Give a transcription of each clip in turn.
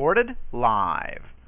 Recorded live.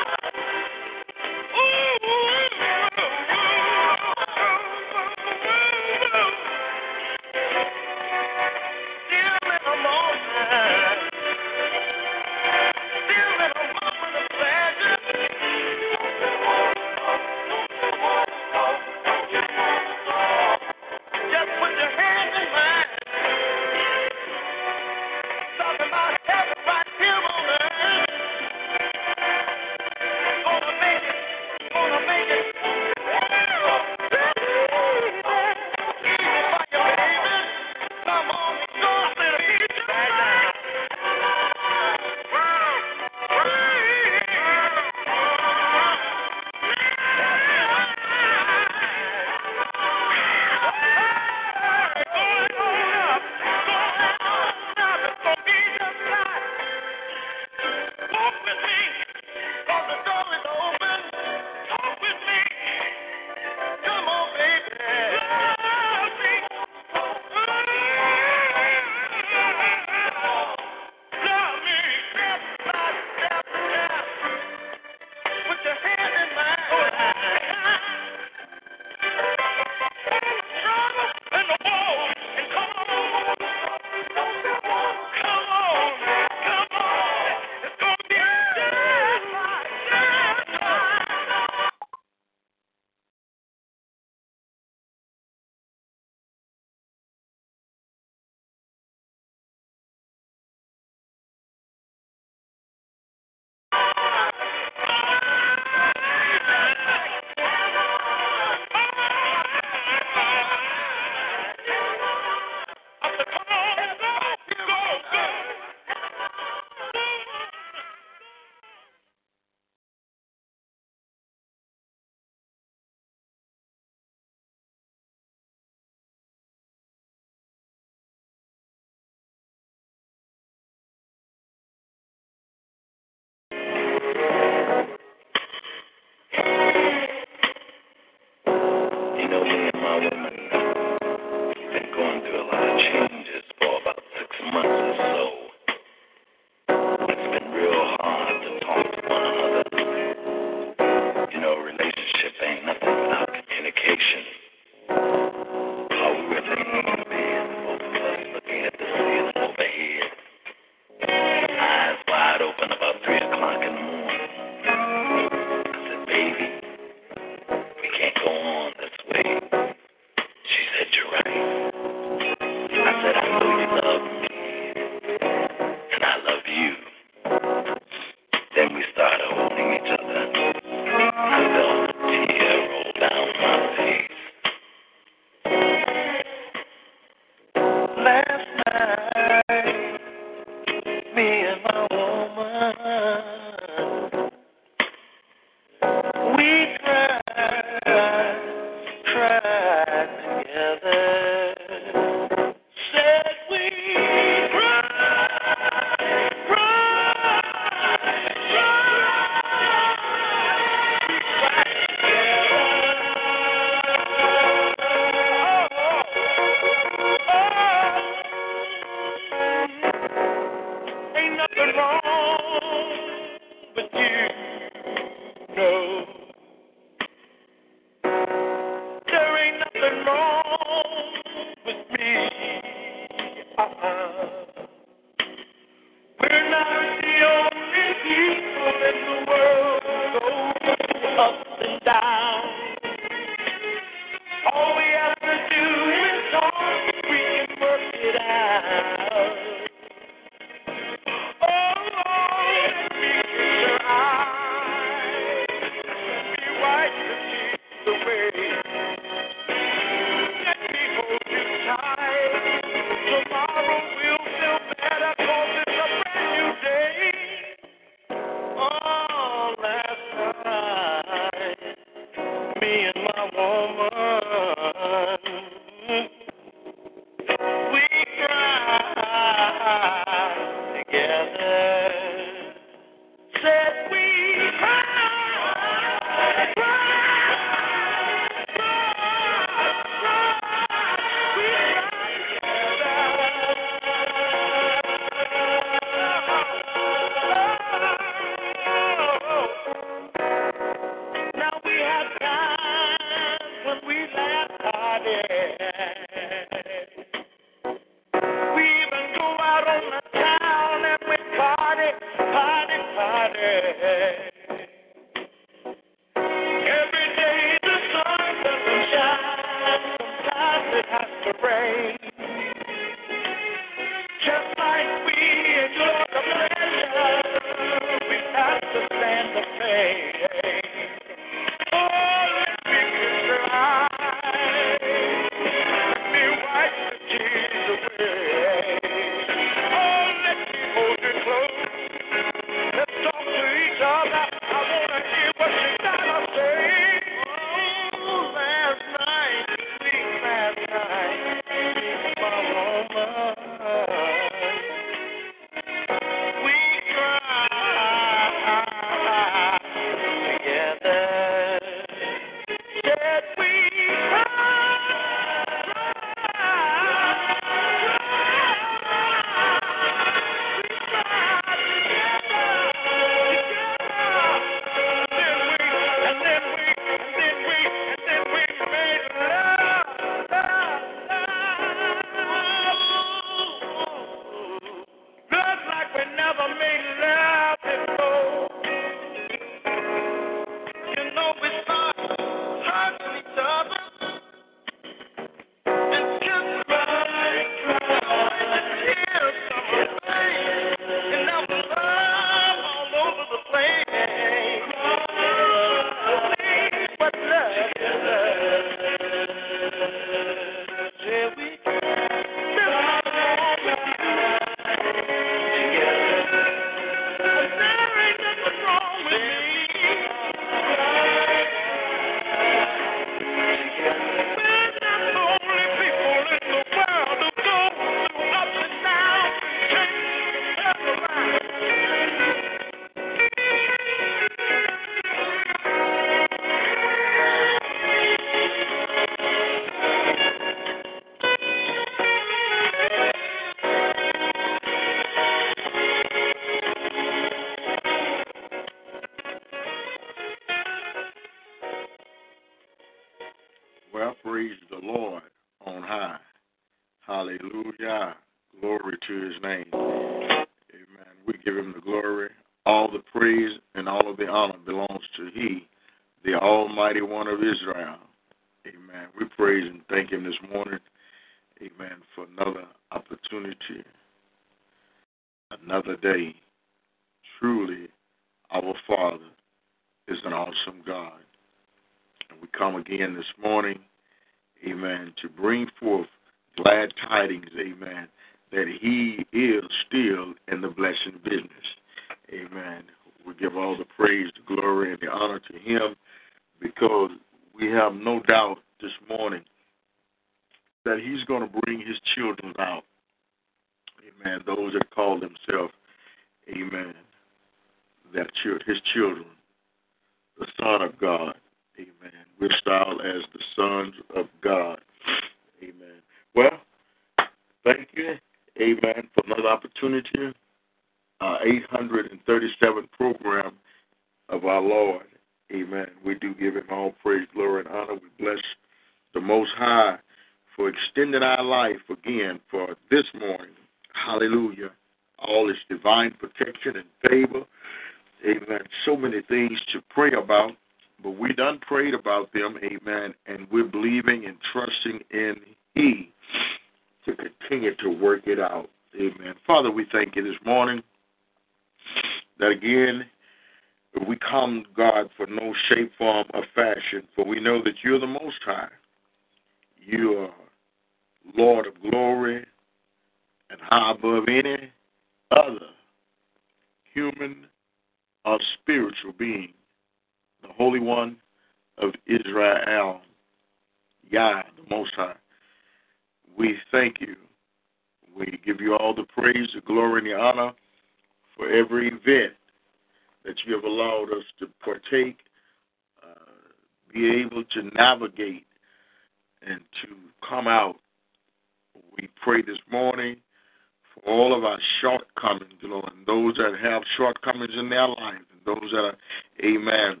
Amen,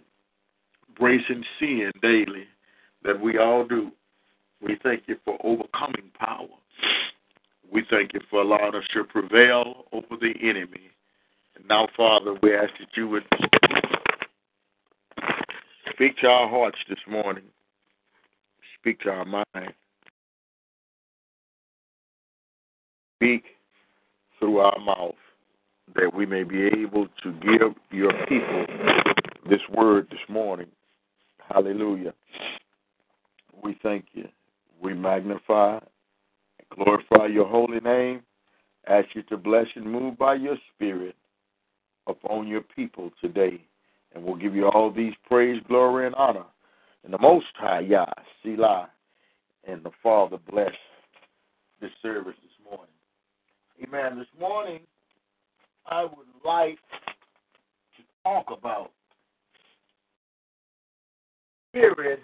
bracing sin daily, that we all do. We thank you for overcoming power. We thank you for allowing us to prevail over the enemy. And now, Father, we ask that you would speak to our hearts this morning, speak to our mind, speak through our mouth, that we may be able to give your people this word this morning. Hallelujah. We thank you. We magnify and glorify your holy name. Ask you to bless and move by your spirit upon your people today. And we'll give you all these praise, glory, and honor. And the Most High, Yah, Selah, and the Father bless this service this morning. Amen. This morning, I would like to talk about. Spirit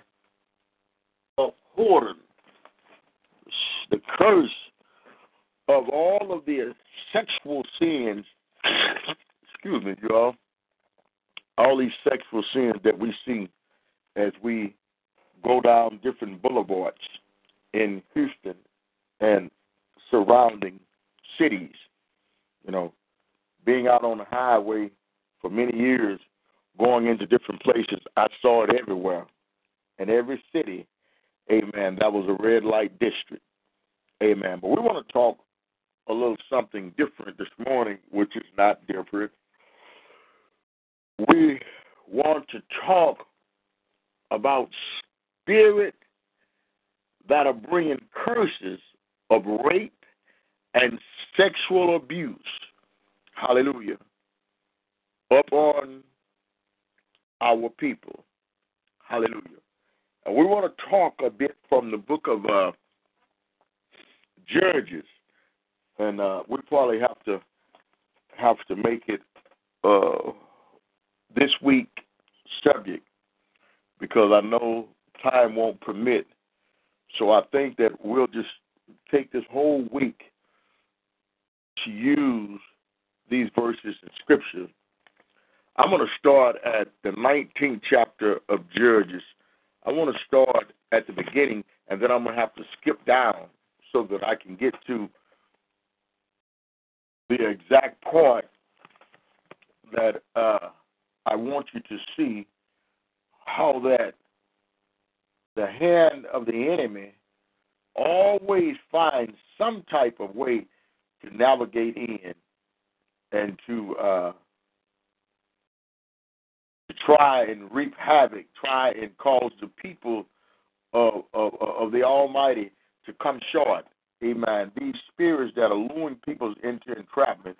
of whoredom the curse of all of the sexual sins, excuse me, y'all, all these sexual sins that we see as we go down different boulevards in Houston and surrounding cities. You know, being out on the highway for many years, going into different places, I saw it everywhere. In every city, amen, that was a red light district. Amen. But we want to talk a little something different this morning, which is not different. We want to talk about spirit that are bringing curses of rape and sexual abuse. Hallelujah. Upon our people. Hallelujah. And we want to talk a bit from the book of uh, Judges, and uh, we probably have to have to make it uh, this week subject because I know time won't permit. So I think that we'll just take this whole week to use these verses in Scripture. I'm going to start at the 19th chapter of Judges. I want to start at the beginning, and then I'm going to have to skip down so that I can get to the exact point that uh, I want you to see how that the hand of the enemy always finds some type of way to navigate in and to uh, to try and reap havoc, try and cause the people of, of, of the Almighty to come short. Amen. These spirits that are luring people into entrapment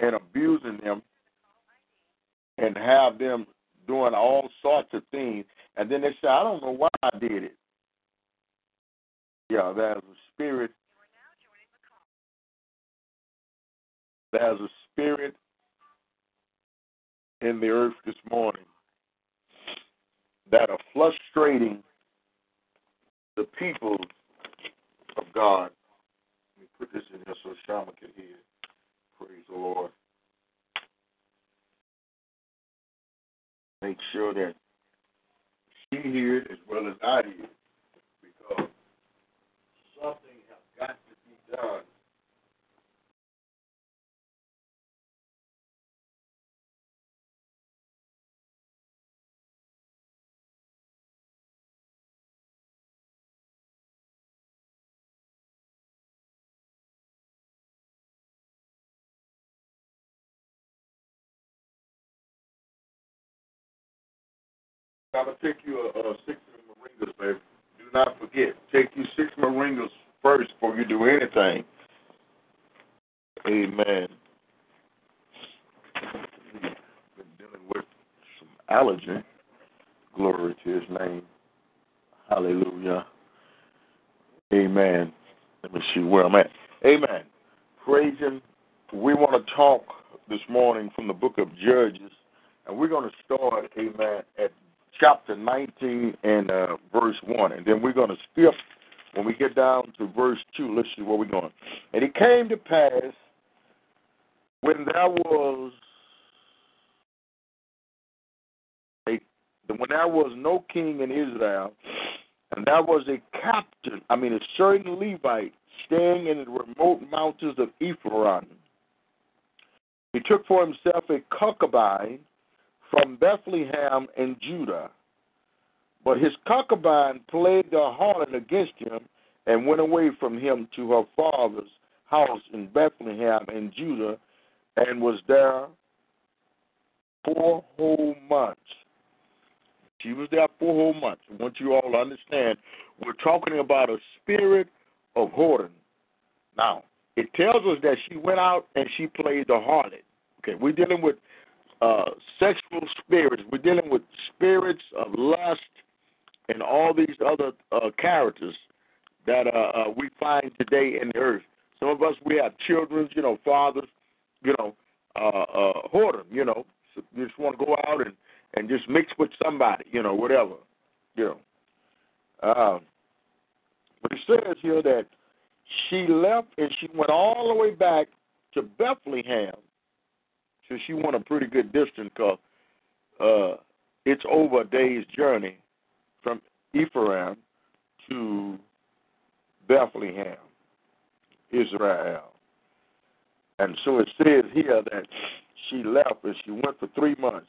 and abusing them and have them doing all sorts of things. And then they say, I don't know why I did it. Yeah, there's a spirit. There's a spirit in the earth this morning that are frustrating the people of God. Let me put this in here so Shama can hear. Praise the Lord. Make sure that she hears as well as I hear because something has got to be done. I'm gonna take you a, a six moringas, baby. Do not forget. Take you six moringas first before you do anything. Amen. Been dealing with some allergy. Glory to His name. Hallelujah. Amen. Let me see where I'm at. Amen. Praise Him. We want to talk this morning from the book of Judges, and we're going to start, amen, at chapter 19 and uh, verse 1. And then we're going to skip when we get down to verse 2. Let's see where we're going. And it came to pass when there was a when there was no king in Israel, and there was a captain, I mean a certain Levite, staying in the remote mountains of Ephraim. He took for himself a concubine from Bethlehem in Judah. But his concubine played the harlot against him and went away from him to her father's house in Bethlehem in Judah and was there four whole months. She was there four whole months. I want you all to understand we're talking about a spirit of whoredom. Now, it tells us that she went out and she played the harlot. Okay, we're dealing with uh, sexual spirits. We're dealing with spirits of lust and all these other uh, characters that uh, uh, we find today in the earth. Some of us, we have children, you know, fathers, you know, uh, uh, whoredom, you know, so you just want to go out and, and just mix with somebody, you know, whatever, you know. Um, but it says here that she left and she went all the way back to Bethlehem so she went a pretty good distance because uh, it's over a day's journey from Ephraim to Bethlehem, Israel. And so it says here that she left and she went for three months.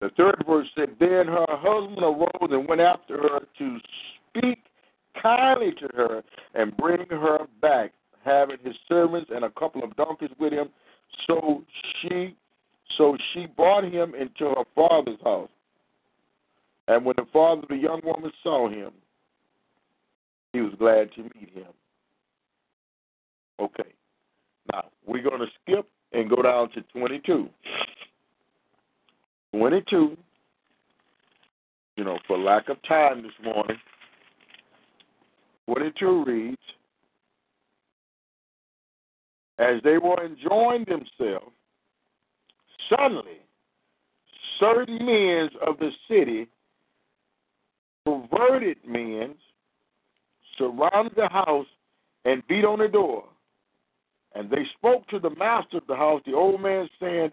The third verse said, Then her husband arose and went after her to speak kindly to her and bring her back, having his servants and a couple of donkeys with him so she so she brought him into her father's house. And when the father of the young woman saw him, he was glad to meet him. Okay. Now, we're going to skip and go down to 22. 22, you know, for lack of time this morning, 22 reads, as they were enjoying themselves, suddenly certain men of the city, perverted men, surrounded the house and beat on the door. And they spoke to the master of the house, the old man, saying,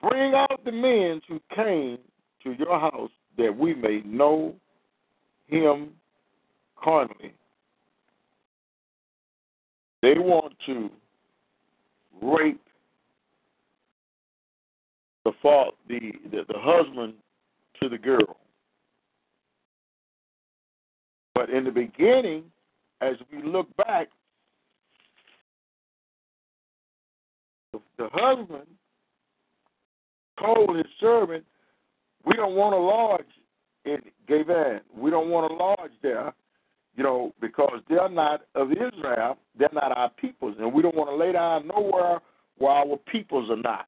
Bring out the men who came to your house that we may know him carnally. They want to rape the fault the, the the husband to the girl. But in the beginning, as we look back, the, husband told his servant, "We don't want a lodge in Gavan. We don't want a lodge there, you know, because they're not of Israel. They're not our peoples, and we don't want to lay down nowhere where our peoples are not."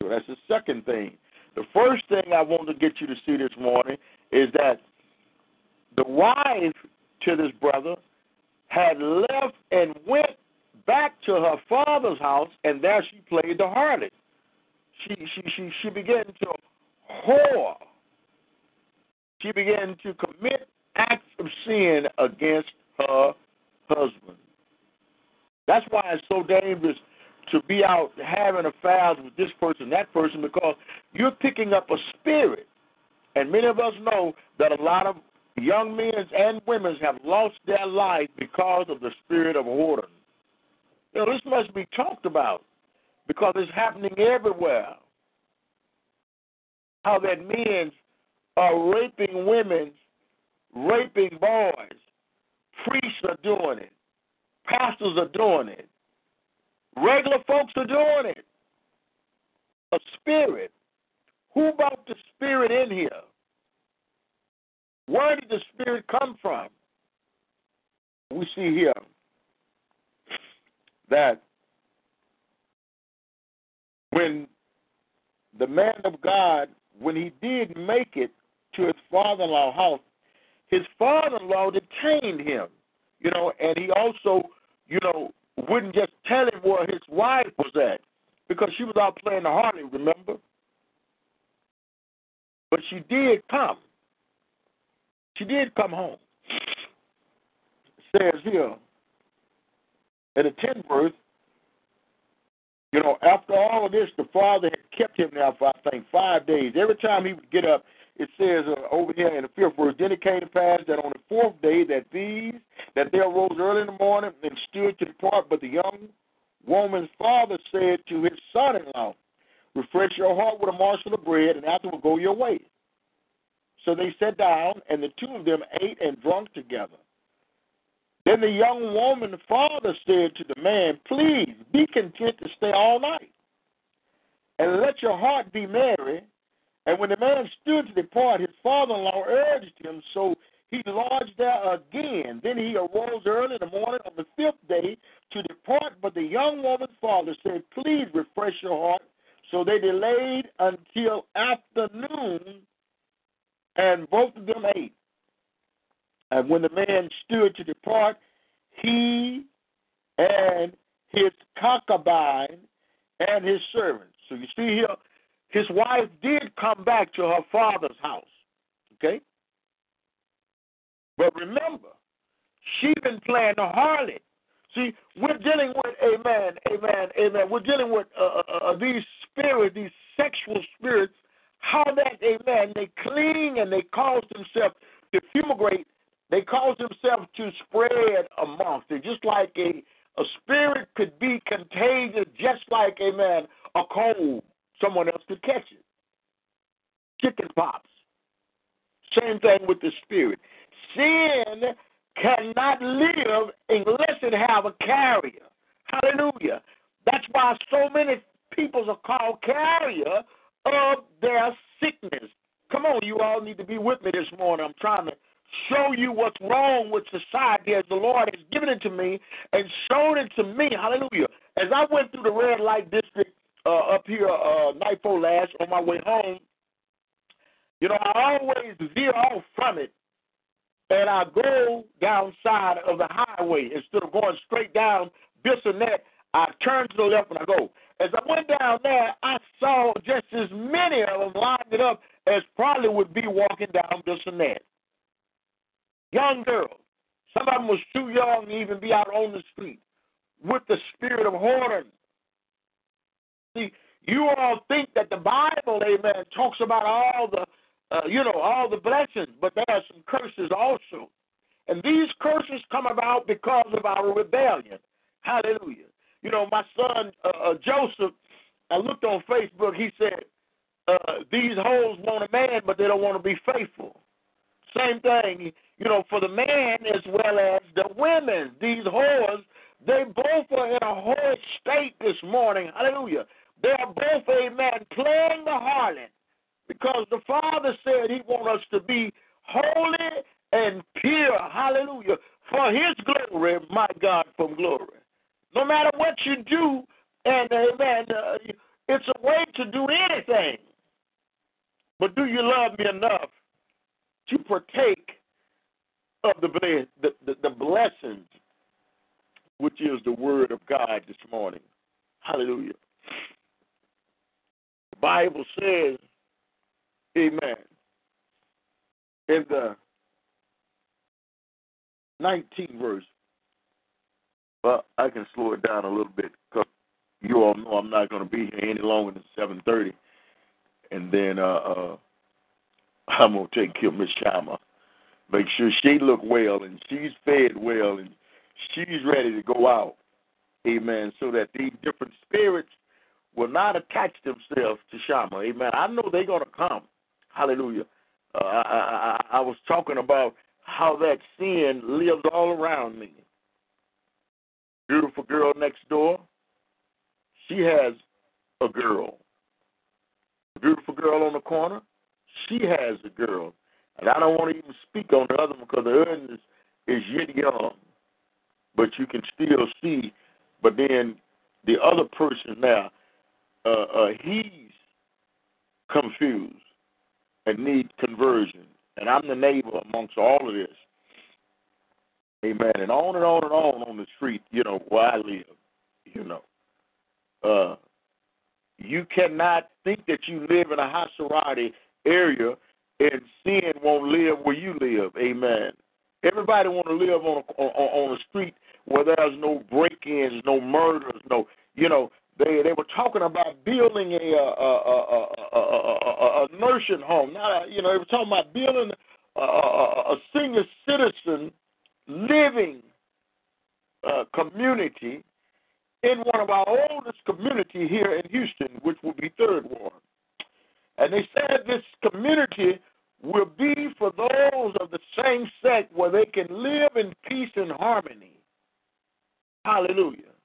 So that's the second thing. The first thing I want to get you to see this morning is that the wife to this brother had left and went back to her father's house, and there she played the harlot. She she she she began to whore. She began to commit sin against her husband. That's why it's so dangerous to be out having affairs with this person, that person, because you're picking up a spirit. And many of us know that a lot of young men and women have lost their life because of the spirit of whoredom. You know, this must be talked about because it's happening everywhere. How that men are raping women, raping boys. Priests are doing it. Pastors are doing it. Regular folks are doing it. A spirit. Who brought the spirit in here? Where did the spirit come from? We see here that when the man of God, when he did make it to his father in law house, his father in law detained him, you know, and he also, you know, wouldn't just tell him where his wife was at because she was out playing the harlot, remember? But she did come. She did come home. It says here in the 10th verse, you know, after all of this, the father had kept him now for, I think, five days. Every time he would get up, it says uh, over here in the fifth verse, then it came to pass that on the fourth day that these, that they arose early in the morning and stood to depart, but the young woman's father said to his son-in-law, refresh your heart with a morsel of bread, and afterward go your way. So they sat down, and the two of them ate and drank together. Then the young woman's father said to the man, Please be content to stay all night, and let your heart be merry. And when the man stood to depart, his father in law urged him, so he lodged there again. Then he arose early in the morning of the fifth day to depart. But the young woman's father said, Please refresh your heart. So they delayed until afternoon, and both of them ate. And when the man stood to depart, he and his concubine and his servants. So you see here, his wife did come back to her father's house. Okay? But remember, she been playing the harlot. See, we're dealing with, amen, amen, amen. We're dealing with uh, uh, uh, these spirits, these sexual spirits, how that, amen, they cling and they cause themselves to fumigate. They cause themselves to spread amongst it, just like a, a spirit could be contagious, just like, amen, a cold. Someone else could catch it. Chicken pops. Same thing with the spirit. Sin cannot live unless it have a carrier. Hallelujah. That's why so many people are called carrier of their sickness. Come on, you all need to be with me this morning. I'm trying to show you what's wrong with society as the Lord has given it to me and shown it to me. Hallelujah. As I went through the red light district uh, up here uh, night before last on my way home, you know, I always veer off from it and I go downside of the highway instead of going straight down Bissonnet. I turn to the left and I go. As I went down there, I saw just as many of them lined up as probably would be walking down Bissonnet. Young girls. Some of them was too young to even be out on the street with the spirit of whoredom. See, you all think that the Bible, amen, talks about all the uh, you know, all the blessings, but there are some curses also. And these curses come about because of our rebellion. Hallelujah. You know, my son uh, uh, Joseph, I looked on Facebook. He said, uh, "These hoes want a man, but they don't want to be faithful." Same thing, you know, for the man as well as the women. These whores, they both are in a whole state this morning. Hallelujah. They are both, amen, playing the harlot because the Father said He wants us to be holy and pure. Hallelujah. For His glory, my God, from glory. No matter what you do, and amen, uh, it's a way to do anything. But do you love me enough to partake of the, the, the, the blessings, which is the word of God this morning? Hallelujah. Bible says, Amen, in the 19th verse, well, I can slow it down a little bit because you all know I'm not going to be here any longer than 7:30, and then uh, uh, I'm going to take care of Miss Shama, make sure she look well and she's fed well and she's ready to go out. Amen. So that these different spirits will not attach themselves to Shama. Amen. I know they're going to come. Hallelujah. Uh, I, I, I was talking about how that sin lives all around me. Beautiful girl next door, she has a girl. Beautiful girl on the corner, she has a girl. And I don't want to even speak on the other one because the other is, is yet young. But you can still see. But then the other person now, uh, uh, he's confused and needs conversion. And I'm the neighbor amongst all of this. Amen. And on and on and on on the street, you know, where I live, you know. Uh, you cannot think that you live in a Haserati area and sin won't live where you live. Amen. Everybody want to live on a, on, on a street where there's no break-ins, no murders, no, you know, they they were talking about building a a a, a, a, a nursing home. Not a, you know, they were talking about building a, a, senior citizen living uh, community in one of our oldest community here in Houston, which will be Third Ward. And they said this community will be for those of the same sect where they can live in peace and harmony. Hallelujah.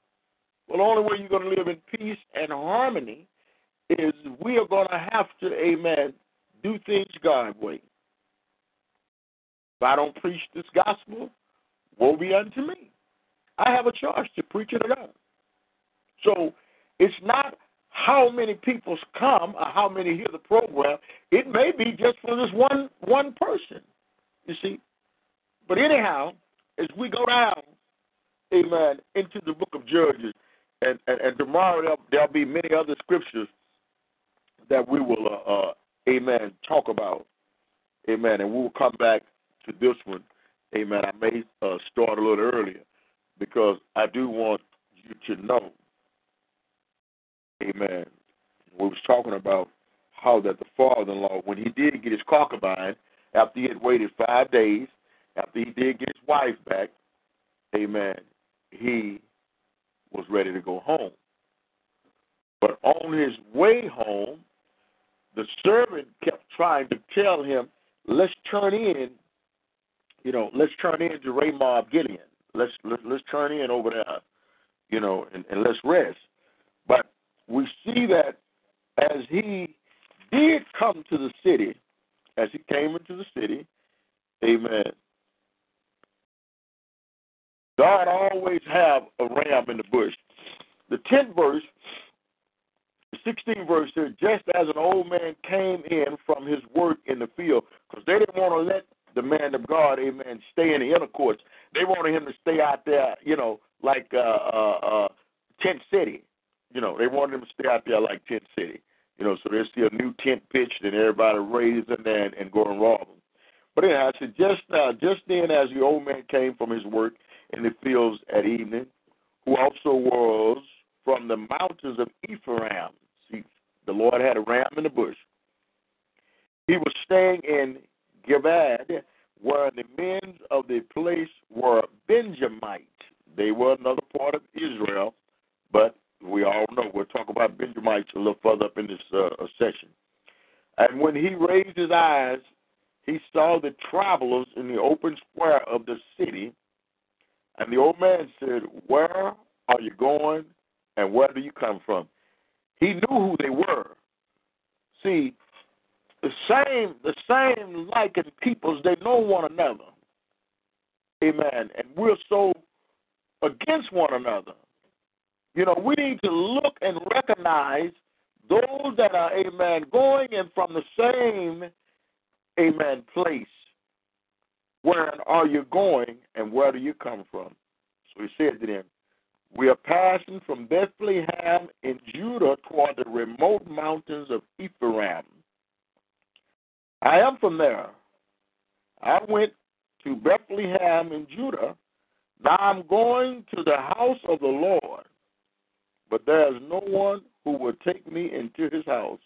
Well, the only way you're going to live in peace and harmony is we are going to have to, amen, do things God way. If I don't preach this gospel, woe be unto me. I have a charge to preach it or not. So it's not how many people come or how many hear the program. It may be just for this one one person, you see. But anyhow, as we go down, amen, into the book of Judges, and, and, and tomorrow there'll, there'll, be many other scriptures that we will, uh, uh, amen, talk about, amen, and we will come back to this one, amen. I may uh, start a little earlier because I do want you to know Amen. We was talking about how that the father-in-law, when he did get his concubine, after he had waited five days, after he did get his wife back, amen, he was ready to go home. But on his way home, the servant kept trying to tell him, let's turn in, you know, let's turn in to Ramoth Gilead. Let's, let's let's turn in over there, you know, and, and let's rest. But we see that as he did come to the city, as he came into the city, amen. God always have a ram in the bush. The 10th verse, the 16th verse says, just as an old man came in from his work in the field, because they didn't want to let the man of God, amen, stay in the inner courts. They wanted him to stay out there, you know, like uh, uh, uh, tent city. You know, they wanted him to stay out there like Tent City. You know, so they see a new tent pitched and everybody raised in there and, and go and rob them. But anyhow, I said, just uh, just then as the old man came from his work in the fields at evening, who also was from the mountains of Ephraim. See, the Lord had a ram in the bush. He was staying in Gilead, where the men of the place were Benjamites. They were another part of Israel, but we all know we'll talk about Benjamites a little further up in this uh, session. And when he raised his eyes, he saw the travelers in the open square of the city. And the old man said, Where are you going and where do you come from? He knew who they were. See, the same the same likened peoples, they know one another. Amen. And we're so against one another. You know, we need to look and recognize those that are, amen, going in from the same, amen, place. Where are you going and where do you come from? So he said to them, We are passing from Bethlehem in Judah toward the remote mountains of Ephraim. I am from there. I went to Bethlehem in Judah. Now I'm going to the house of the Lord, but there is no one who will take me into his house.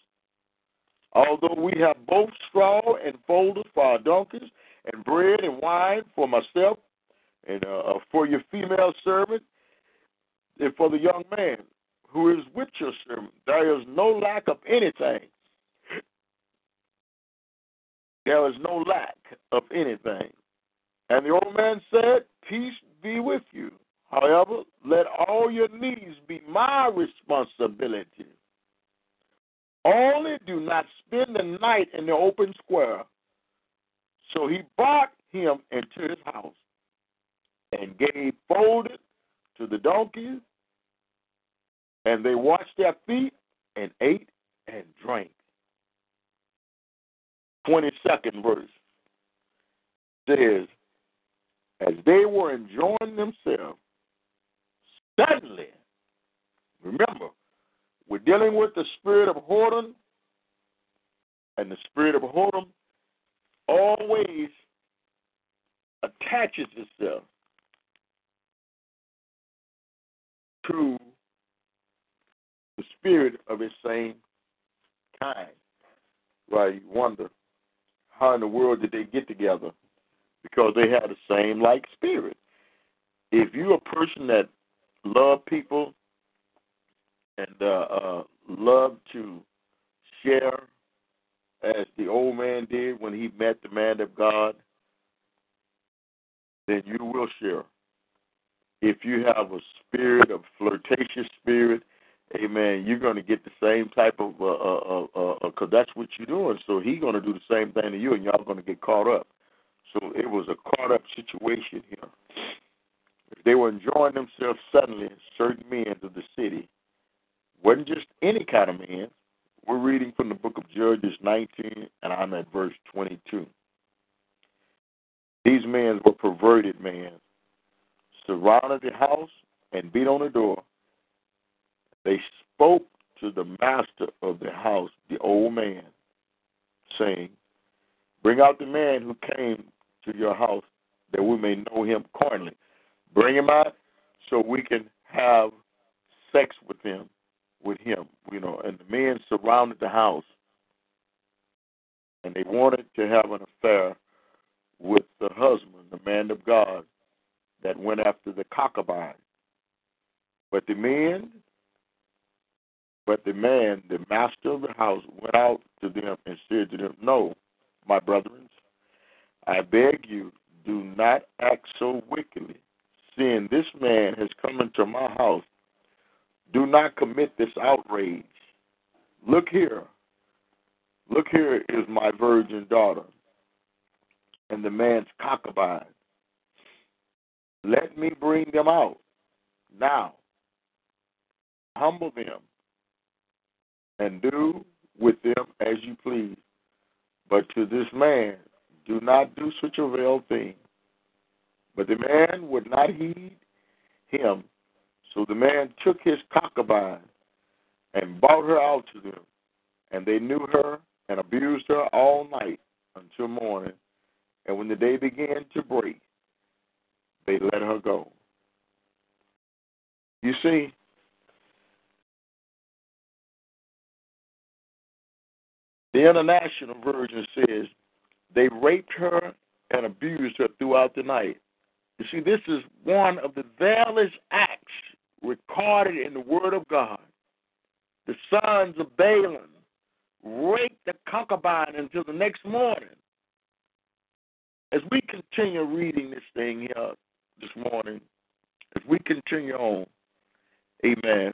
Although we have both straw and folders for our donkeys, and bread and wine for myself, and uh, uh, for your female servant, and for the young man who is with your servant, there is no lack of anything. There is no lack of anything. And the old man said, Peace be with you. However, let all your needs be my responsibility. Only do not spend the night in the open square. So he brought him into his house and gave folded to the donkeys, and they washed their feet and ate and drank. 22nd verse says, As they were enjoying themselves, suddenly, remember, we're dealing with the spirit of whoredom, and the spirit of whoredom always attaches itself to the spirit of its same kind. Right? You wonder how in the world did they get together? Because they had the same like spirit. If you're a person that love people and uh, uh, love to share, as the old man did when he met the man of God, then you will share. If you have a spirit of flirtatious spirit, amen, you're going to get the same type of, because uh, uh, uh, uh that's what you're doing. So he's going to do the same thing to you, and y'all going to get caught up. So it was a caught up situation here. If they were enjoying themselves suddenly, certain men of the city, wasn't just any kind of men. We're reading from the book of Judges 19, and I'm at verse 22. These men were perverted men, surrounded the house and beat on the door they spoke to the master of the house, the old man, saying, Bring out the man who came to your house that we may know him carnally. Bring him out so we can have sex with him, with him, you know. And the men surrounded the house, and they wanted to have an affair with the husband, the man of God, that went after the concubine. But the men but the man, the master of the house, went out to them and said to them, No, my brethren, I beg you, do not act so wickedly. Seeing this man has come into my house, do not commit this outrage. Look here. Look here is my virgin daughter and the man's concubine. Let me bring them out now. Humble them and do with them as you please. But to this man, do not do such a vile thing. But the man would not heed him. So the man took his concubine and brought her out to them. And they knew her and abused her all night until morning. And when the day began to break, they let her go. You see, The International Version says they raped her and abused her throughout the night You see, this is one of the vilest acts recorded in the Word of God. The sons of Belial raped the concubine until the next morning. As we continue reading this thing here this morning, as we continue on, amen,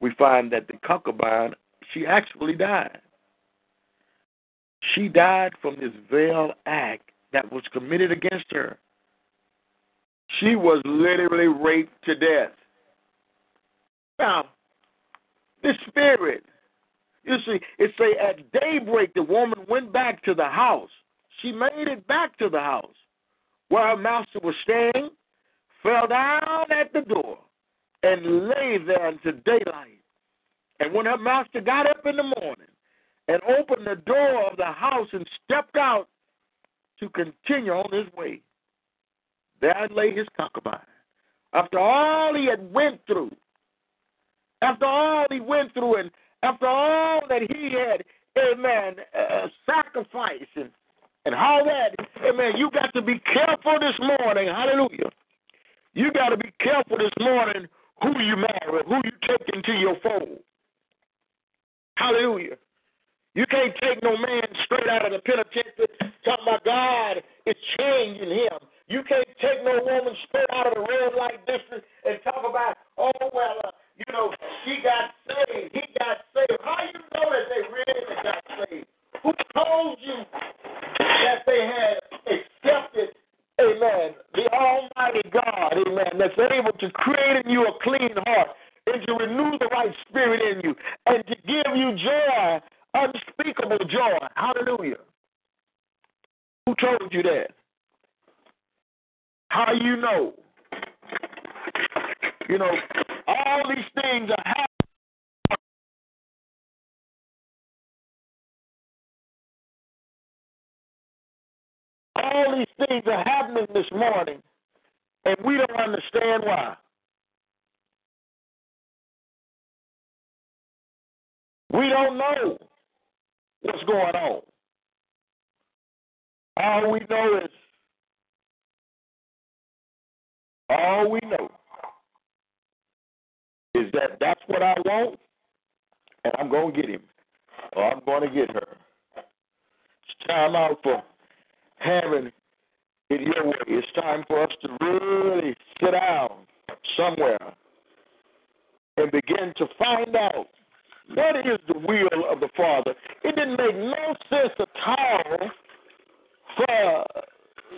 we find that the concubine, she actually died. She died from this veiled act that was committed against her. She was literally raped to death. Now, the spirit, you see, it say at daybreak the woman went back to the house. She made it back to the house where her master was staying, fell down at the door, and lay there until daylight. And when her master got up in the morning and opened the door of the house and stepped out to continue on his way, there lay his concubine. After all he had went through, after all he went through, and after all that he had, amen, uh, sacrificed and, and all that, amen, you got to be careful this morning, hallelujah. You got to be careful this morning who you marry, who you take into your fold. Hallelujah. You can't take no man straight out of the penitentiary talking about God is changing him. You can't take no woman straight out of the red light district and talk about, oh, well, uh, you know, she got saved, he got saved. How you know that they really got saved? Who told you that they had accepted, amen, the Almighty God, amen, that's able to create in you a clean heart and to renew the right spirit in you and to give you joy, unspeakable joy. Hallelujah. Who told you that? How you know? You know, all these things are happening. All these things are happening this morning, and we don't understand why. We don't know what's going on. All we know is, all we know is that that's what I want, and I'm going to get him, or I'm going to get her. It's time out for having it your way. It's time for us to really sit down somewhere and begin to find out what is the will of the Father. It didn't make no sense at all for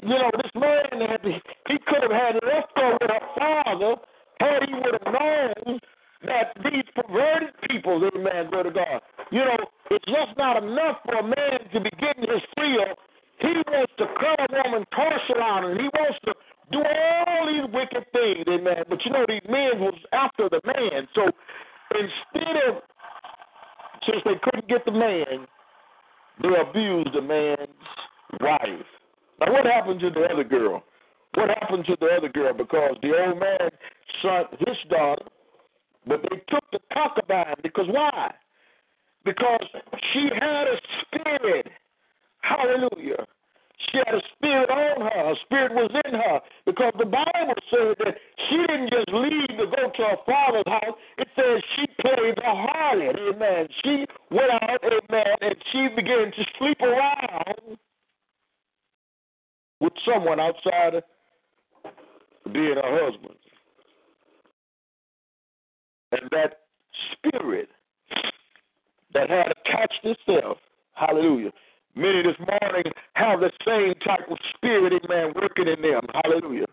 you know this man had he could have had left with her father had he would have known that these perverted people, amen, go to God. You know, it's just not enough for a man to be getting his fill. He wants to cut a woman torso out and he wants to do all these wicked things, amen. But you know, these men was after the man. So instead of since they couldn't get the man, they abused the man's wife. Now, what happened to the other girl? What happened to the other girl? Because the old man son his daughter, but they took the concubine because why? Because she had a spirit. Hallelujah. She had a spirit on her. Her spirit was in her. Because the Bible says that she didn't just leave to go to her father's house. It says she played the harlot. Amen. She went out, amen, and she began to sleep around with someone outside of being her husband. And that spirit that had attached itself, hallelujah. Many this morning have the same type of spirit, amen, working in them, hallelujah.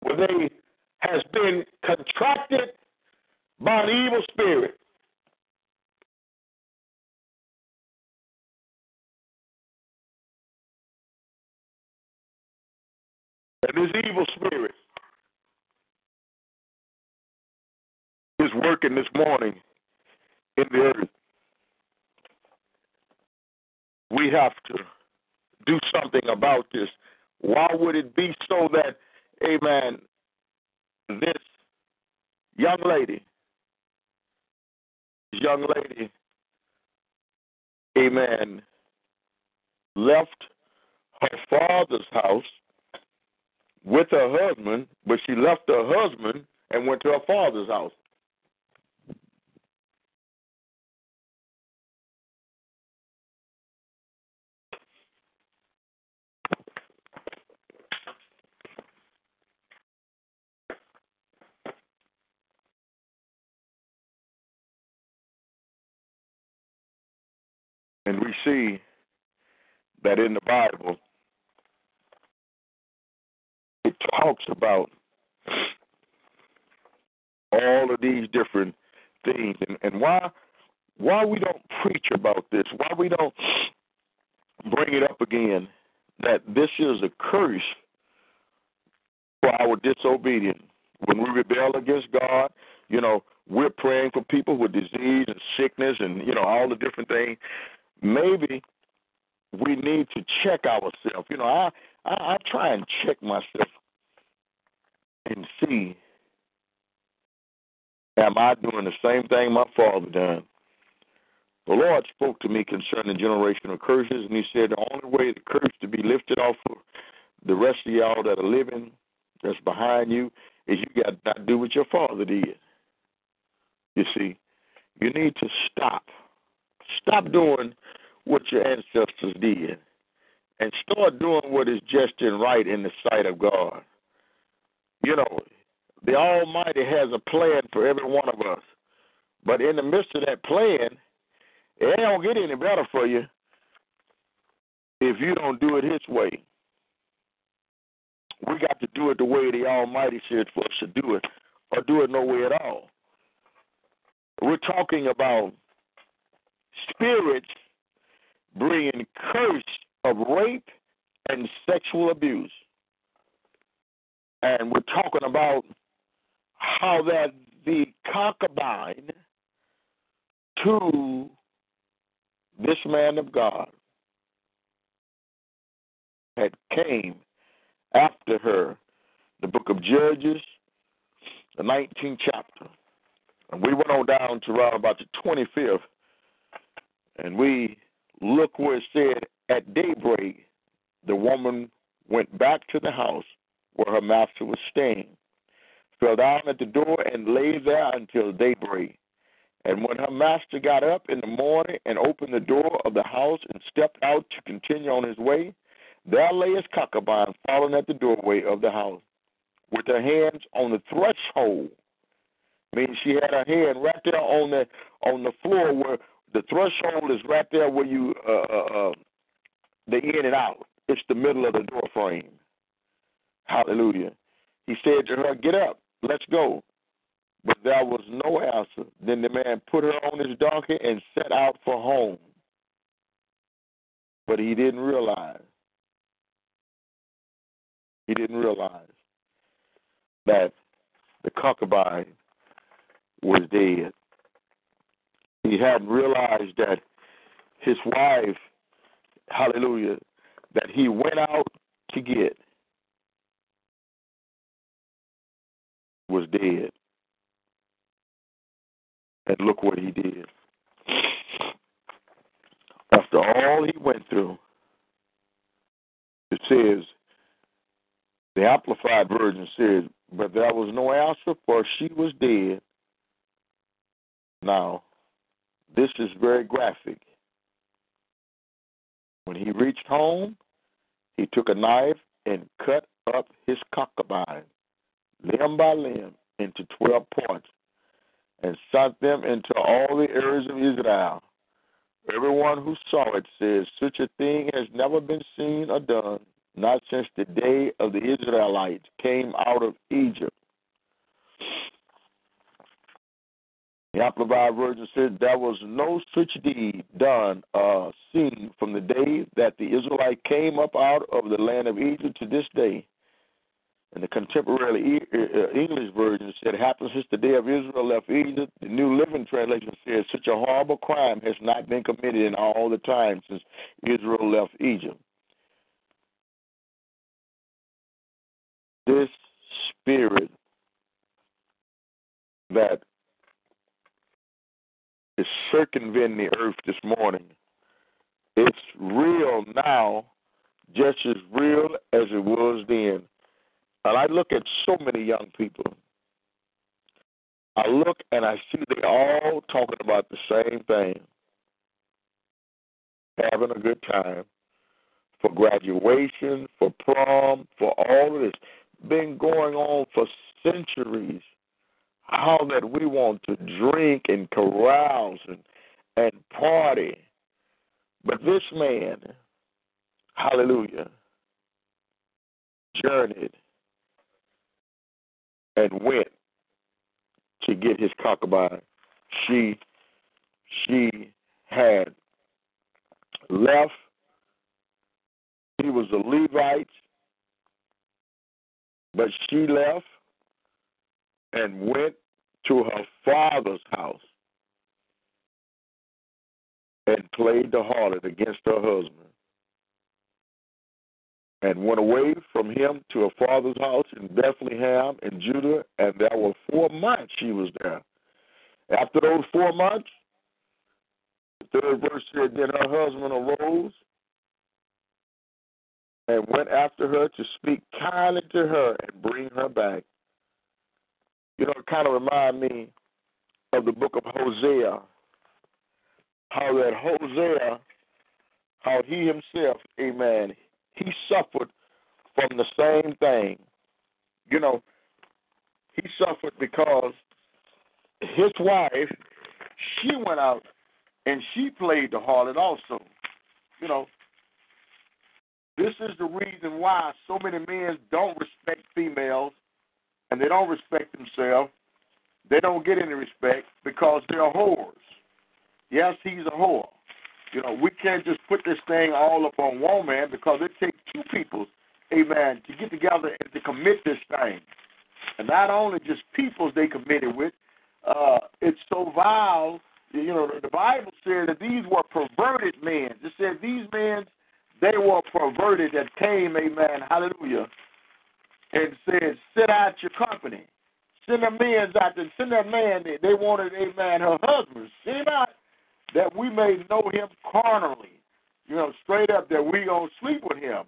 Where they has been contracted by an evil spirit. And this evil spirit is working this morning in the earth. We have to do something about this. Why would it be so that, amen, this young lady, young lady, amen, left her father's house with her husband, but she left her husband and went to her father's house. And we see that in the Bible, it talks about all of these different things and, and why why we don't preach about this, why we don't bring it up again, that this is a curse for our disobedience. When we rebel against God, you know, we're praying for people with disease and sickness and, you know, all the different things. Maybe we need to check ourselves. You know, I, I I try and check myself and see am I doing the same thing my father done. The Lord spoke to me concerning generational curses, and He said the only way the curse to be lifted off of the rest of y'all that are living, that's behind you, is you got to do what your father did. You see, you need to stop. Stop doing what your ancestors did and start doing what is just and right in the sight of God. You know, the Almighty has a plan for every one of us. But in the midst of that plan, it gonna get any better for you if you don't do it his way. We got to do it the way the Almighty said for us to do it, or do it no way at all. We're talking about spirits bringing curse of rape and sexual abuse. And we're talking about how that the concubine to this man of God had came after her, the book of Judges, the 19th chapter. And we went on down to around about the 25th, and we look where it said, At daybreak, the woman went back to the house where her master was staying, fell down at the door, and lay there until daybreak. And when her master got up in the morning and opened the door of the house and stepped out to continue on his way, there lay his concubine fallen at the doorway of the house, with her hands on the threshold. Meaning she had her hand right there on the on the floor where the threshold is right there where you uh, uh, uh, the in and out. It's the middle of the door frame. Hallelujah. He said to her, Get up, let's go. But there was no answer. Then the man put her on his donkey and set out for home. But he didn't realize. He didn't realize that the concubine was dead. He hadn't realized that his wife, hallelujah, that he went out to get was dead. And look what he did. After all he went through, it says, the Amplified Version says, but there was no answer, for she was dead. Now, this is very graphic. When he reached home, he took a knife and cut up his concubine, limb by limb, into 12 parts and sent them into all the areas of Israel. Everyone who saw it says, Such a thing has never been seen or done, not since the day of the Israelites came out of Egypt. The Amplified Version says there was no such deed done, uh, seen from the day that the Israelite came up out of the land of Egypt to this day. And the contemporary English version said, happened since the day of Israel left Egypt. The New Living Translation says, such a horrible crime has not been committed in all the time since Israel left Egypt. This spirit that is circumventing the earth this morning. It's real now, just as real as it was then. And I look at so many young people. I look and I see they all talking about the same thing. Having a good time for graduation, for prom, for all of this. Been going on for centuries. How that we want to drink and carouse and, and party. But this man, hallelujah, journeyed and went to get his concubine. She she had left. He was a Levite, but she left and went to her father's house and played the harlot against her husband and went away from him to her father's house in Bethlehem in Judah, and there were four months she was there. After those four months, the third verse said, Then her husband arose and went after her to speak kindly to her and bring her back. You know, it kind of remind me of the book of Hosea. How that Hosea, how he himself, amen, he suffered from the same thing. You know, he suffered because his wife, she went out and she played the harlot also. You know, this is the reason why so many men don't respect females and they don't respect themselves. They don't get any respect because they're whores. Yes, he's a whore. You know, we can't just put this thing all up on one man because it takes two people, amen, to get together and to commit this thing. And not only just peoples they committed with, uh, it's so vile. You know, the Bible said that these were perverted men. It said these men, they were perverted that came, amen, hallelujah, and said, sit out your company. Send their men out there. Send their man. That they wanted, a man, her husband. Send out that we may know him carnally. You know, straight up that we gonna sleep with him.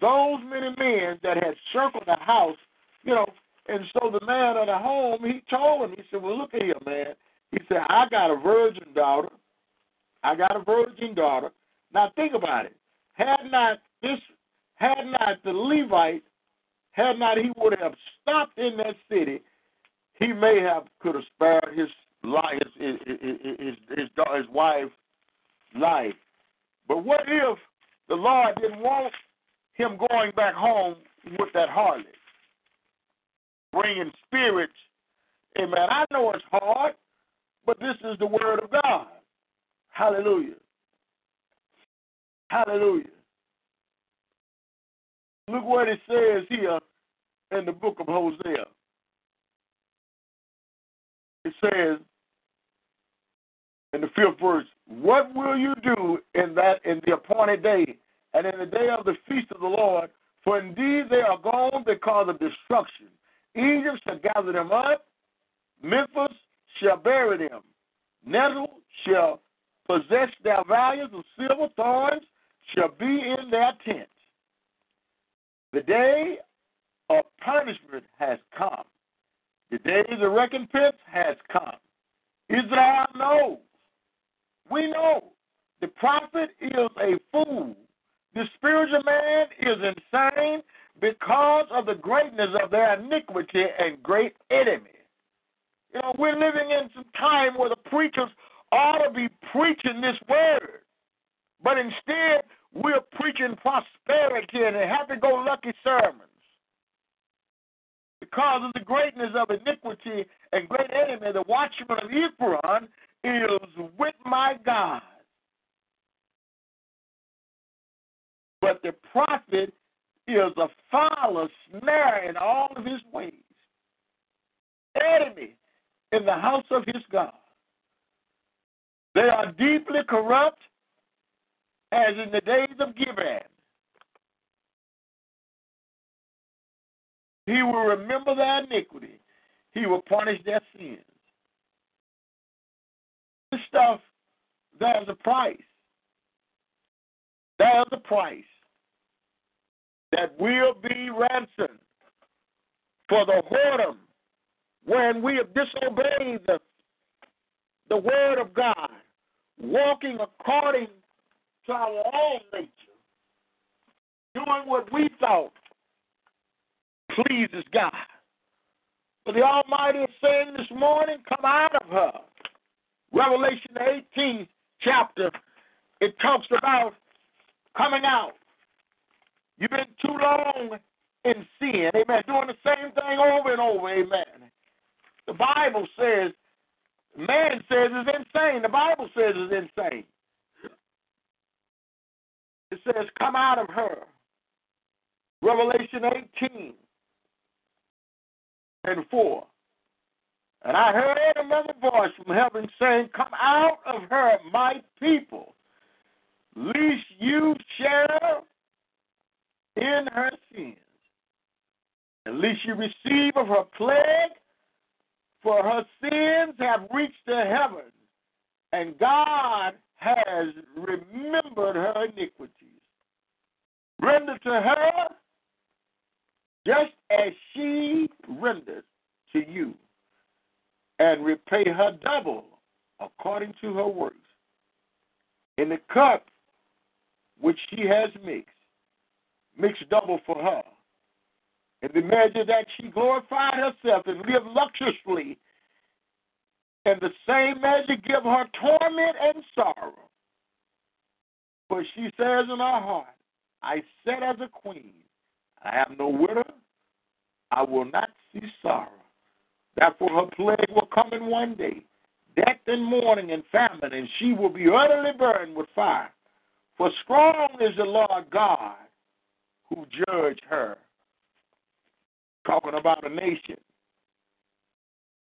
Those many men that had circled the house, you know, and so the man of the home, he told him, he said, Well look at here, man. He said, I got a virgin daughter. I got a virgin daughter. Now think about it. Had not this had not the Levite, had not he would have stopped in that city, he may have could have spared his life, his his his, his, his wife's life. But what if the Lord didn't want him going back home with that harlot, bringing spirits? Amen. I know it's hard, but this is the word of God. Hallelujah. Hallelujah. Look what it says here in the book of Hosea. It says, in the fifth verse, what will you do in that in the appointed day and in the day of the feast of the Lord? For indeed they are gone because of destruction. Egypt shall gather them up, Memphis shall bury them. Nettle shall possess their values of silver, thorns shall be in their tents. The day of punishment has come. The day of recompense has come. Israel knows we know the prophet is a fool. The spiritual man is insane because of the greatness of their iniquity and great enemy. You know, we're living in some time where the preachers ought to be preaching this word. But instead, we're preaching prosperity and happy go lucky sermons. Because of the greatness of iniquity and great enemy, the watchman of Ephraim is with my God. But the prophet is a foul snare in all of his ways. Enemy in the house of his God. They are deeply corrupt as in the days of Gibeah. He will remember their iniquity. He will punish their sins this stuff, there's a price. There's a price that will be ransomed for the whoredom, when we have disobeyed the, the word of God, walking according our own nature, doing what we thought pleases God. But the Almighty is saying this morning, come out of her. Revelation 18th chapter, it talks about coming out. You've been too long in sin, amen, doing the same thing over and over, amen. The Bible says, man says it's insane. The Bible says it's insane. It says, come out of her. Revelation 18 and 4. And I heard another voice from heaven saying, Come out of her, my people, lest you share in her sins, and lest you receive of her plague, for her sins have reached the heavens, and God has remembered her iniquities. Render to her just as she rendered to you, and repay her double according to her works. In the cup which she has mixed, mix double for her. In the measure that she glorified herself and lived luxuriously, in the same measure give her torment and sorrow. For she says in her heart, I sat as a queen. I have no widow. I will not see sorrow. Therefore, her plague will come in one day, death and mourning and famine, and she will be utterly burned with fire. For strong is the Lord God who judged her. Talking about a nation,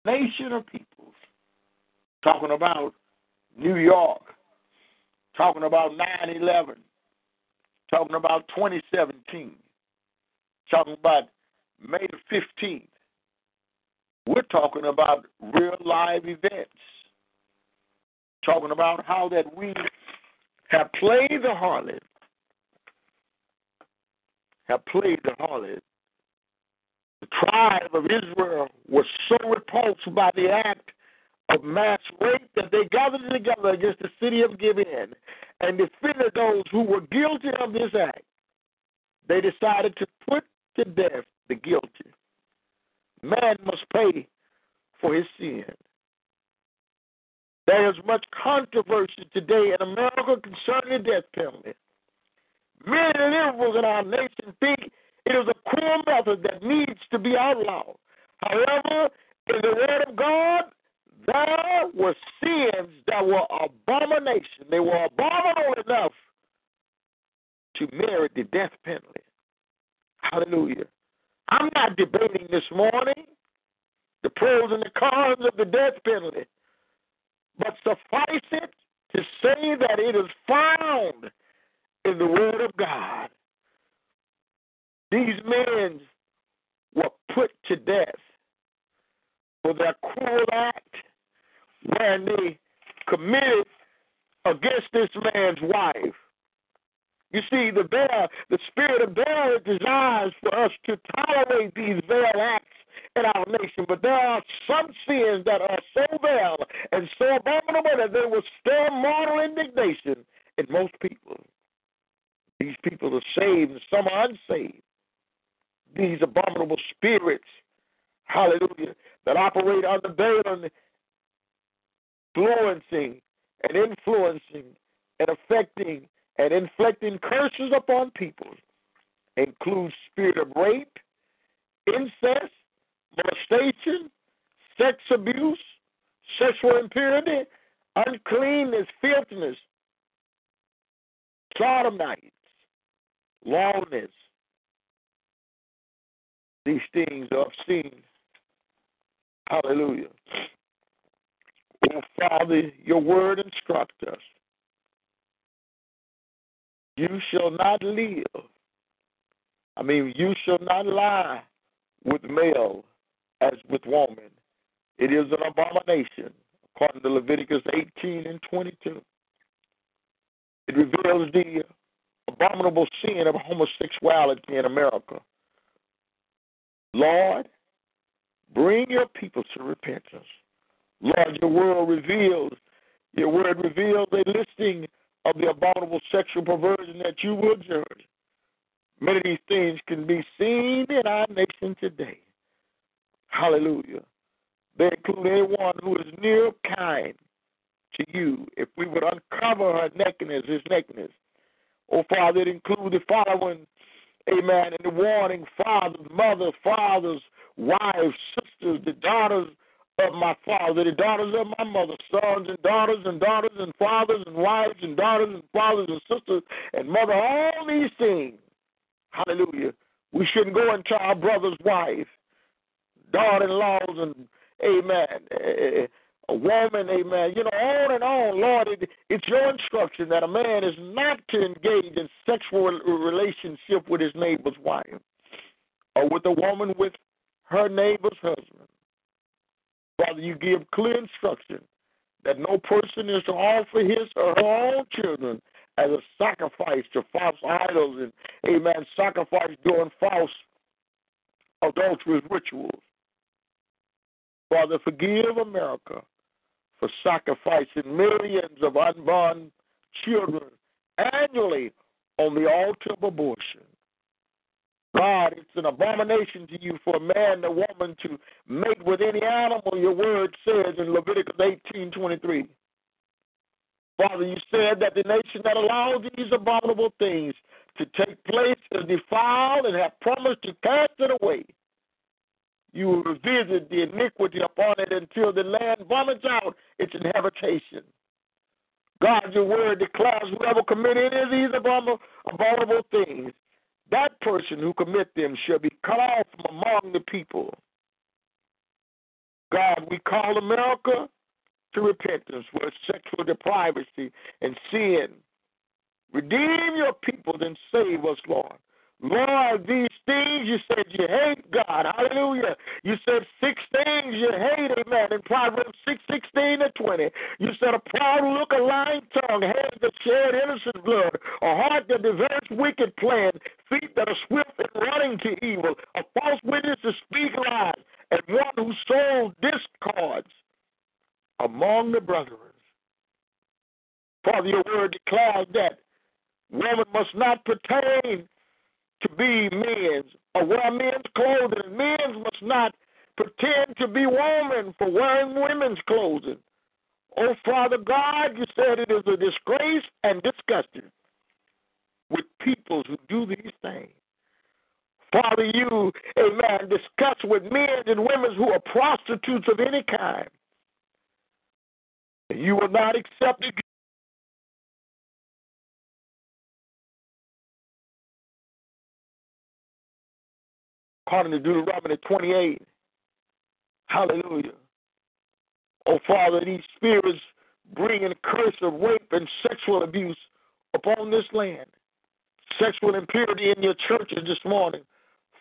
nation of peoples. Talking about New York. Talking about 9 11. Talking about 2017. Talking about May 15th. We're talking about real live events. Talking about how that we have played the harlot. Have played the harlot. The tribe of Israel was so repulsed by the act of mass rape that they gathered together against the city of Gibeah and defended those who were guilty of this act. They decided to put to death the guilty. Man must pay for his sin. There is much controversy today in America concerning the death penalty. Many liberals in our nation think it is a cruel method that needs to be outlawed. However, in the Word of God, there were sins that were abomination. They were abominable enough to merit the death penalty. Hallelujah. I'm not debating this morning the pros and the cons of the death penalty, but suffice it to say that it is found in the Word of God. These men were put to death for their cruel when they committed against this man's wife. You see, the veil, the spirit of Baal desires for us to tolerate these veil acts in our nation, but there are some sins that are so vile and so abominable that they will stir mortal indignation in most people. These people are saved and some are unsaved. These abominable spirits, hallelujah, that operate under Baal and influencing and influencing and affecting and inflicting curses upon people includes spirit of rape, incest, molestation, sex abuse, sexual impurity, uncleanness, filthiness, sodomites, lawlessness. These things are obscene. Hallelujah. Oh, Father, your word instructs us you shall not live. I mean, you shall not lie with male as with woman. It is an abomination, according to Leviticus 18 and 22. It reveals the abominable sin of homosexuality in America. Lord, Bring your people to repentance. Lord, your word reveals, your word reveals a listing of the abominable sexual perversion that you will judge. Many of these things can be seen in our nation today. Hallelujah. They include anyone who is near kind to you. If we would uncover her nakedness, his nakedness. Oh, Father, it includes the following, amen, and the warning fathers, mothers, fathers, wives, sisters, the daughters of my father, the daughters of my mother, sons and daughters and daughters and fathers and wives and daughters and fathers and sisters and mother, all these things. Hallelujah. We shouldn't go into our brother's wife, daughter-in-laws, and amen, a woman, amen, you know, on and on. Lord, it, it's your instruction that a man is not to engage in sexual relationship with his neighbor's wife or with a woman with her neighbor's husband. Father, you give clear instruction that no person is to offer his or her own children as a sacrifice to false idols and, amen, sacrifice during false adulterous rituals. Father, forgive America for sacrificing millions of unborn children annually on the altar of abortion. God, it's an abomination to you for a man and a woman to mate with any animal, your word says in Leviticus 18 23. Father, you said that the nation that allows these abominable things to take place is defiled and have promised to cast it away. You will revisit the iniquity upon it until the land vomits out its inhabitation. God, your word declares whoever commit any of these abominable things that person who commit them shall be cut off from among the people. God, we call America to repentance for sexual depravity and sin. Redeem your people and save us, Lord. Lord, these things you said you hate God. Hallelujah. You said six things you hate, amen. In Proverbs 6, 16 and 20. You said a proud look, a lying tongue, hands that shed innocent blood, a heart that develops wicked plans, feet that are swift in running to evil, a false witness to speak lies, and one who sows discords among the brethren. Father, your word declares that woman must not pertain to be men's or wear men's clothing. Men must not pretend to be women for wearing women's clothing. Oh, Father God, you said it is a disgrace and disgusting with people who do these things. Father, you, amen, discuss with men and women who are prostitutes of any kind. You will not accept it according to Deuteronomy 28. Hallelujah. Oh, Father, these spirits bring a curse of rape and sexual abuse upon this land. Sexual impurity in your churches this morning.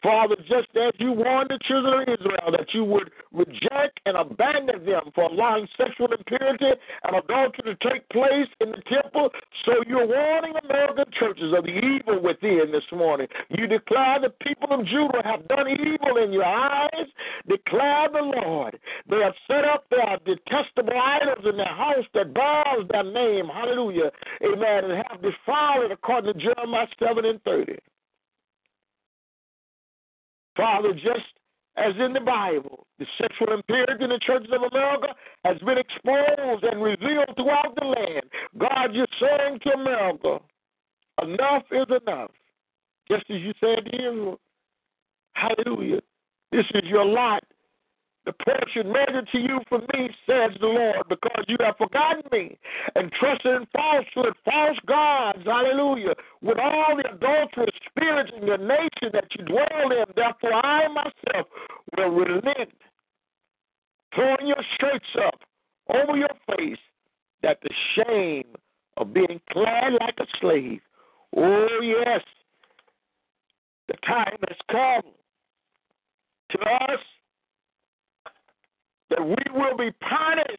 Father, just as you warned the children of Israel that you would reject and abandon them for allowing sexual impurity and adultery to take place in the temple, so you're warning American churches of the evil within this morning. You declare the people of Judah have done evil in your eyes. Declare the Lord. They have set up their detestable idols in their house that bears their name. Hallelujah. Amen. And have defiled it according to Jeremiah 7 and 30. Father, just as in the Bible, the sexual impurity in the churches of America has been exposed and revealed throughout the land. God, you're saying to America, enough is enough. Just as you said to Israel, hallelujah. This is your lot. The portion measured to you for me, says the Lord, because you have forgotten me and trusted in falsehood, false gods, hallelujah, with all the adulterous spirits in your nation that you dwell in. Therefore, I myself will relent, throwing your shirts up over your face, that the shame of being clad like a slave, oh, yes, the time has come to us that we will be punished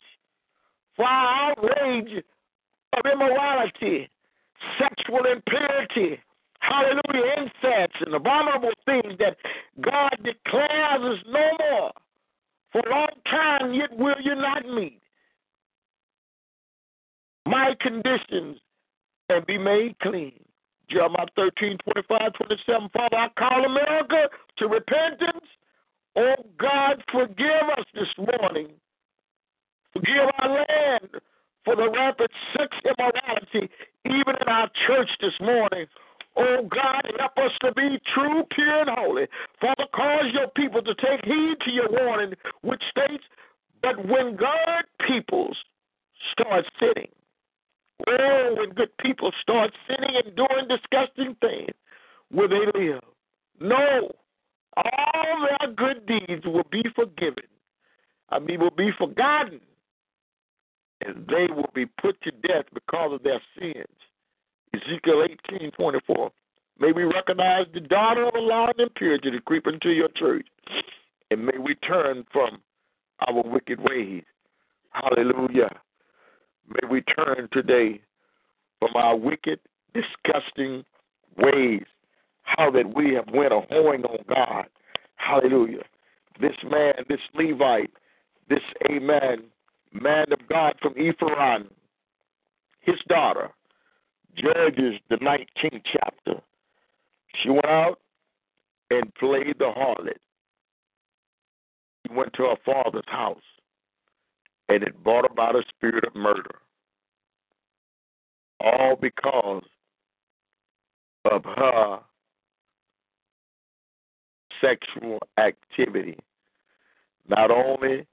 for our outrage of immorality, sexual impurity, hallelujah, incest, and abominable things that God declares is no more. For a long time, yet will you not meet my conditions and be made clean. Jeremiah 13, 25, 27. Father, I call America to repentance. Oh God, forgive us this morning. Forgive our land for the rampant sex immorality, even in our church this morning. Oh God, help us to be true, pure, and holy. Father, cause your people to take heed to your warning, which states, that when God peoples start sinning, oh, when good people start sinning and doing disgusting things, will they live? No. All their good deeds will be forgiven. I mean, will be forgotten. And they will be put to death because of their sins. Ezekiel 18, 24. May we recognize the daughter of a law and impurity to creep into your church. And may we turn from our wicked ways. Hallelujah. May we turn today from our wicked, disgusting ways. How that we have went a hoeing on God. Hallelujah. This man, this Levite, this amen, man of God from Ephraim, his daughter, Judges, the 19th chapter. She went out and played the harlot. She went to her father's house, and it brought about a spirit of murder. All because of her sexual activity. Not only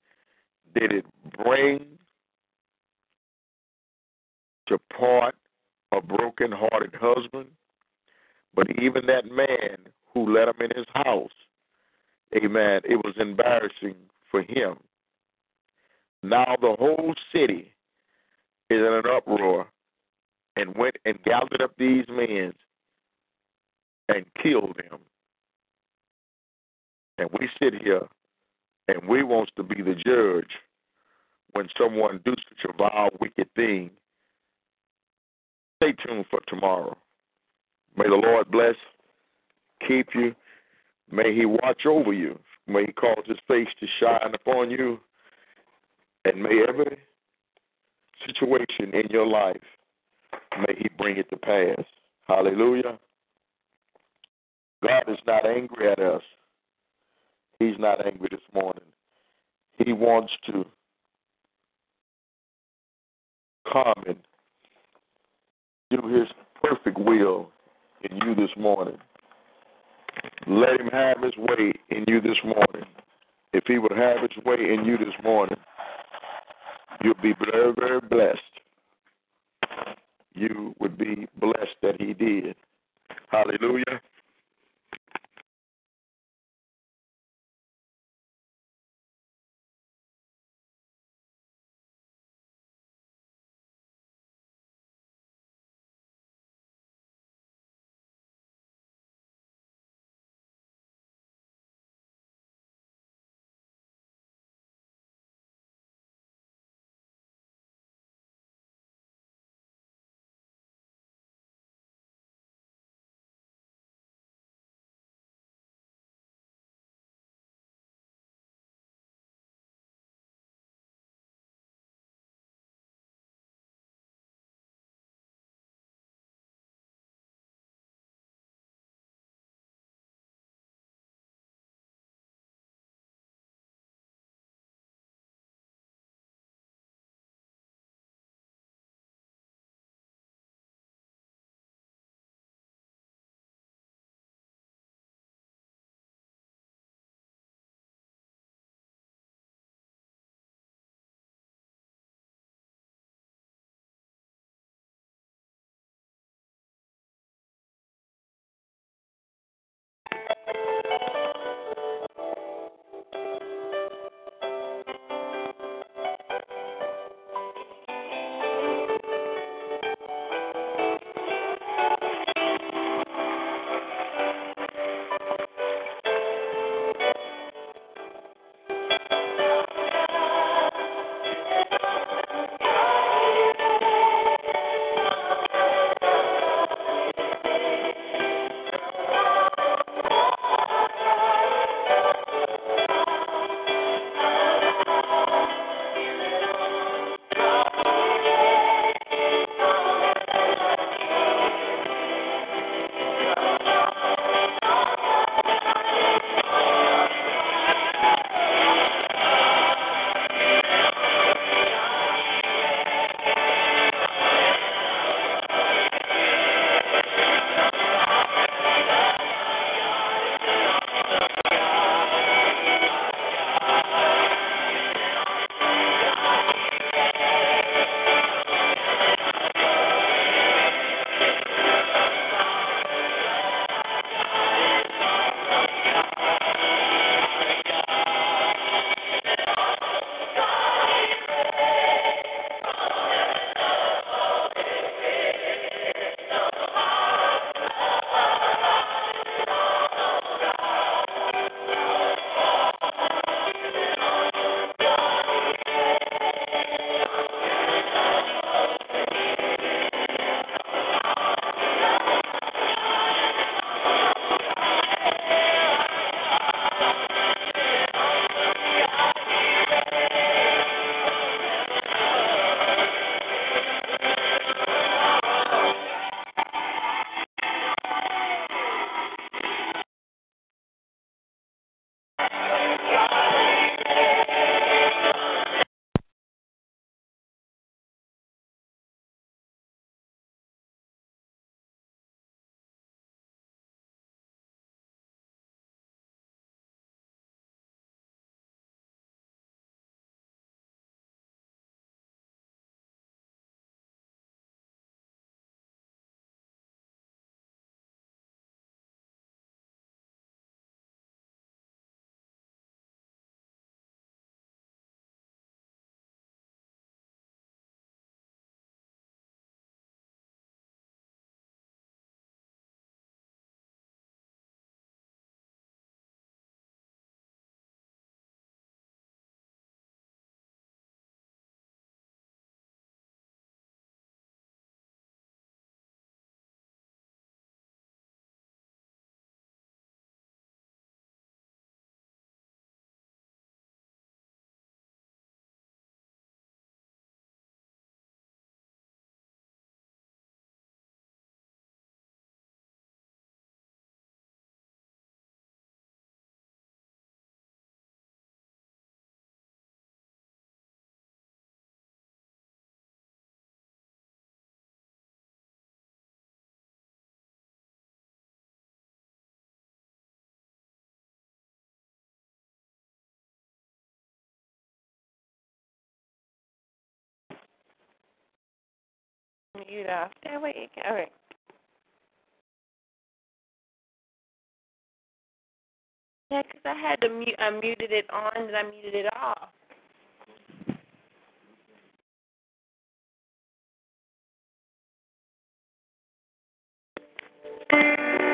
did it bring to part a broken hearted husband, but even that man who let him in his house, amen, it was embarrassing for him. Now the whole city is in an uproar and went and gathered up these men and killed them. And we sit here and we want to be the judge when someone do such a vile, wicked thing Stay tuned for tomorrow. May the Lord bless, keep you. May He watch over you. May He cause His face to shine upon you. And may every situation in your life, may He bring it to pass. Hallelujah. God is not angry at us. He's not angry this morning. He wants to come and do his perfect will in you this morning. Let him have his way in you this morning. If he would have his way in you this morning, you'll be very, very blessed. You would be blessed that he did. Hallelujah. mute off. There, wait, you can, all right. Yeah, because I had to mute. I muted it on, and I muted it off. Thank you.